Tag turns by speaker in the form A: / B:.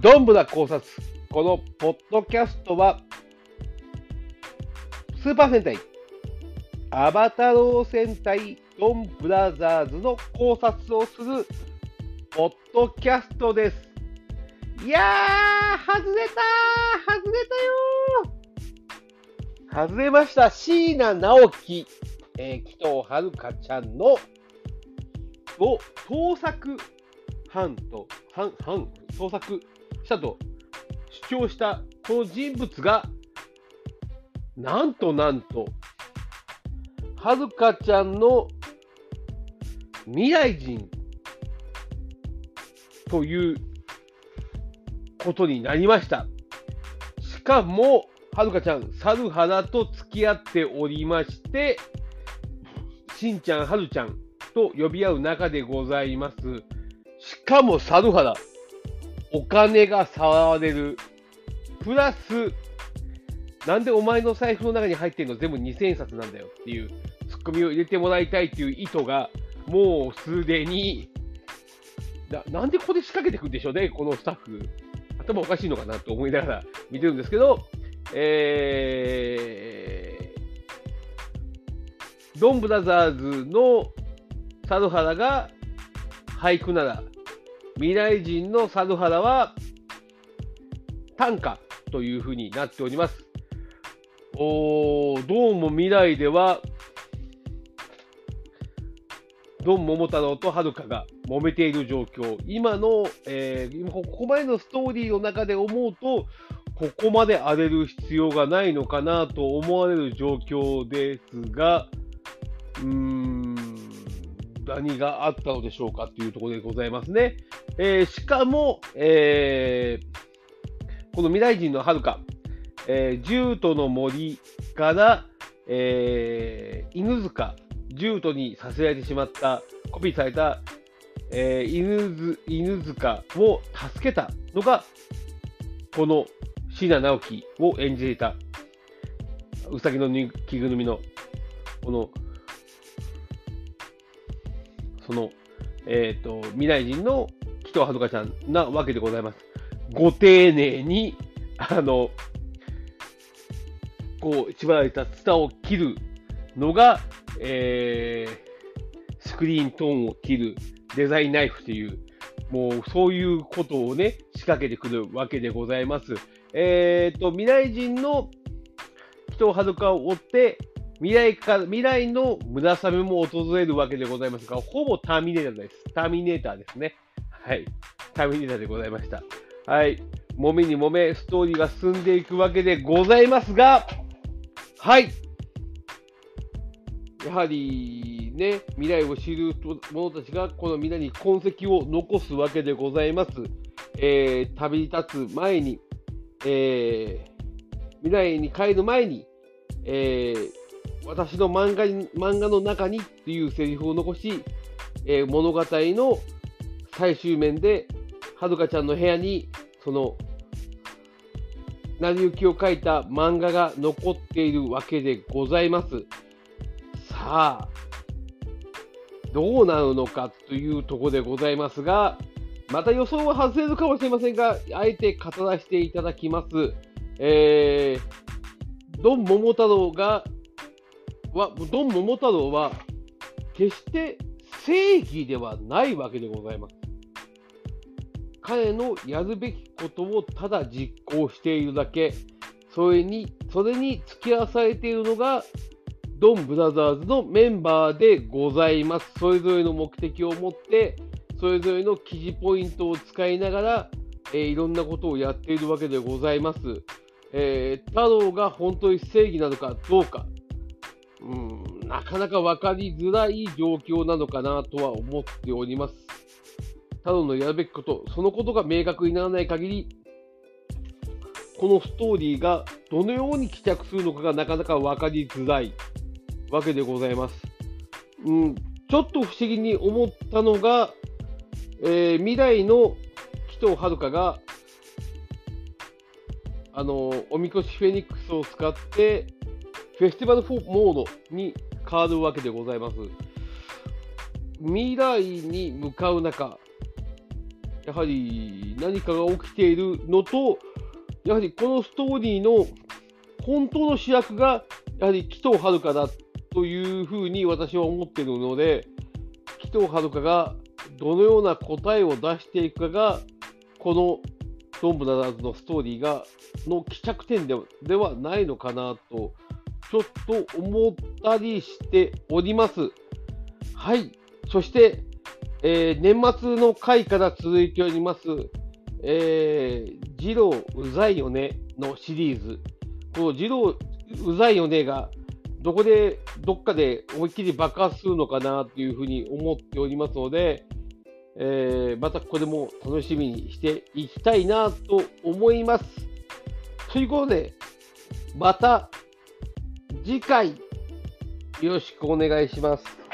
A: どんぶら考察。このポッドキャストは、スーパー戦隊、アバタロー戦隊ドンブラザーズの考察をするポッドキャストです。いやー、外れたー外れたよー外れました。椎名直樹、えー、紀藤遥ちゃんの、を、盗作犯と、犯、犯、盗作したと主張したこの人物が、なんとなんと、はるかちゃんの未来人ということになりました。しかも、はるかちゃん、猿原と付き合っておりまして、しんちゃん、はるちゃんと呼び合う中でございます。しかも、猿原、お金が触れる。プラス、なんでお前の財布の中に入ってるの？全部2000円札なんだよっていうツッコミを入れてもらいたいっていう意図が、もうすでにな、なんでここで仕掛けていくんでしょうね、このスタッフ。頭おかしいのかなと思いながら見てるんですけど、えー、ドンブラザーズの猿原が俳句なら、未来人の猿原は短歌というふうになっております。おどうも未来では、ドン桃太郎とはるかが揉めている状況、今の、えー、ここまでのストーリーの中で思うと、ここまで荒れる必要がないのかなと思われる状況ですが、うーん、何があったのでしょうかというところでございますね。えー、しかも、えー、この未来人のはるか、えー、獣都の森から、えー、犬塚、獣都にさせられてしまった、コピーされた、えー、犬犬塚を助けたのが、この椎名直樹を演じていた、うさぎの着ぐるみの、このその、えっ、ー、と、未来人の紀藤遥ちゃんなわけでございます。ご丁寧に、あの、こう、縛られたツタを切るのが、えー、スクリーントーンを切るデザインナイフという、もうそういうことをね、仕掛けてくるわけでございます。えっ、ー、と、未来人の紀藤遥を追って、未来か、未来の村雨も訪れるわけでございますが、ほぼターミネーターです。ターミネーターですね。はい。ターミネーターでございました。はい。揉めに揉め、ストーリーが進んでいくわけでございますが、はい。やはりね、未来を知る者たちがこの未来に痕跡を残すわけでございます。えー、旅立つ前に、えー、未来に帰る前に、えー、私の漫画に漫画の中にっていうセリフを残し、えー、物語の最終面で、はるかちゃんの部屋に、その、成り行きを書いた漫画が残っているわけでございます。さあ、どうなるのかというとこでございますが、また予想は外れるかもしれませんが、あえて語らせていただきます。えー、ドン桃太郎がは、ドン桃太郎は、決して正義ではないわけでございます。彼のやるべきことをただ実行しているだけ、それに、それに付き合わされているのが、ドンブラザーズのメンバーでございます。それぞれの目的を持って、それぞれの記事ポイントを使いながら、えー、いろんなことをやっているわけでございます。えー、太郎が本当に正義なのかどうか、うん、なかなか分かりづらい状況なのかなとは思っております。ただのやるべきこと、そのことが明確にならない限り、このストーリーがどのように帰着するのかがなかなか分かりづらいわけでございます。うん、ちょっと不思議に思ったのが、えー、未来の紀藤遥が、あの、おみこしフェニックスを使って、フェスティバルモードに変わるわけでございます。未来に向かう中、やはり何かが起きているのと、やはりこのストーリーの本当の主役が、やはり紀藤遥だというふうに私は思っているので、紀藤遥がどのような答えを出していくかが、このドンブラザーズのストーリーがの帰着点ではないのかなと、ょっと思ったりしております。はい。そして、えー、年末の回から続いております、えー、ジローうざいよねのシリーズ。このジローうざいよねが、どこで、どっかで思いっきり爆発するのかなというふうに思っておりますので、えー、またこれも楽しみにしていきたいなと思います。ということで、また次回よろしくお願いします。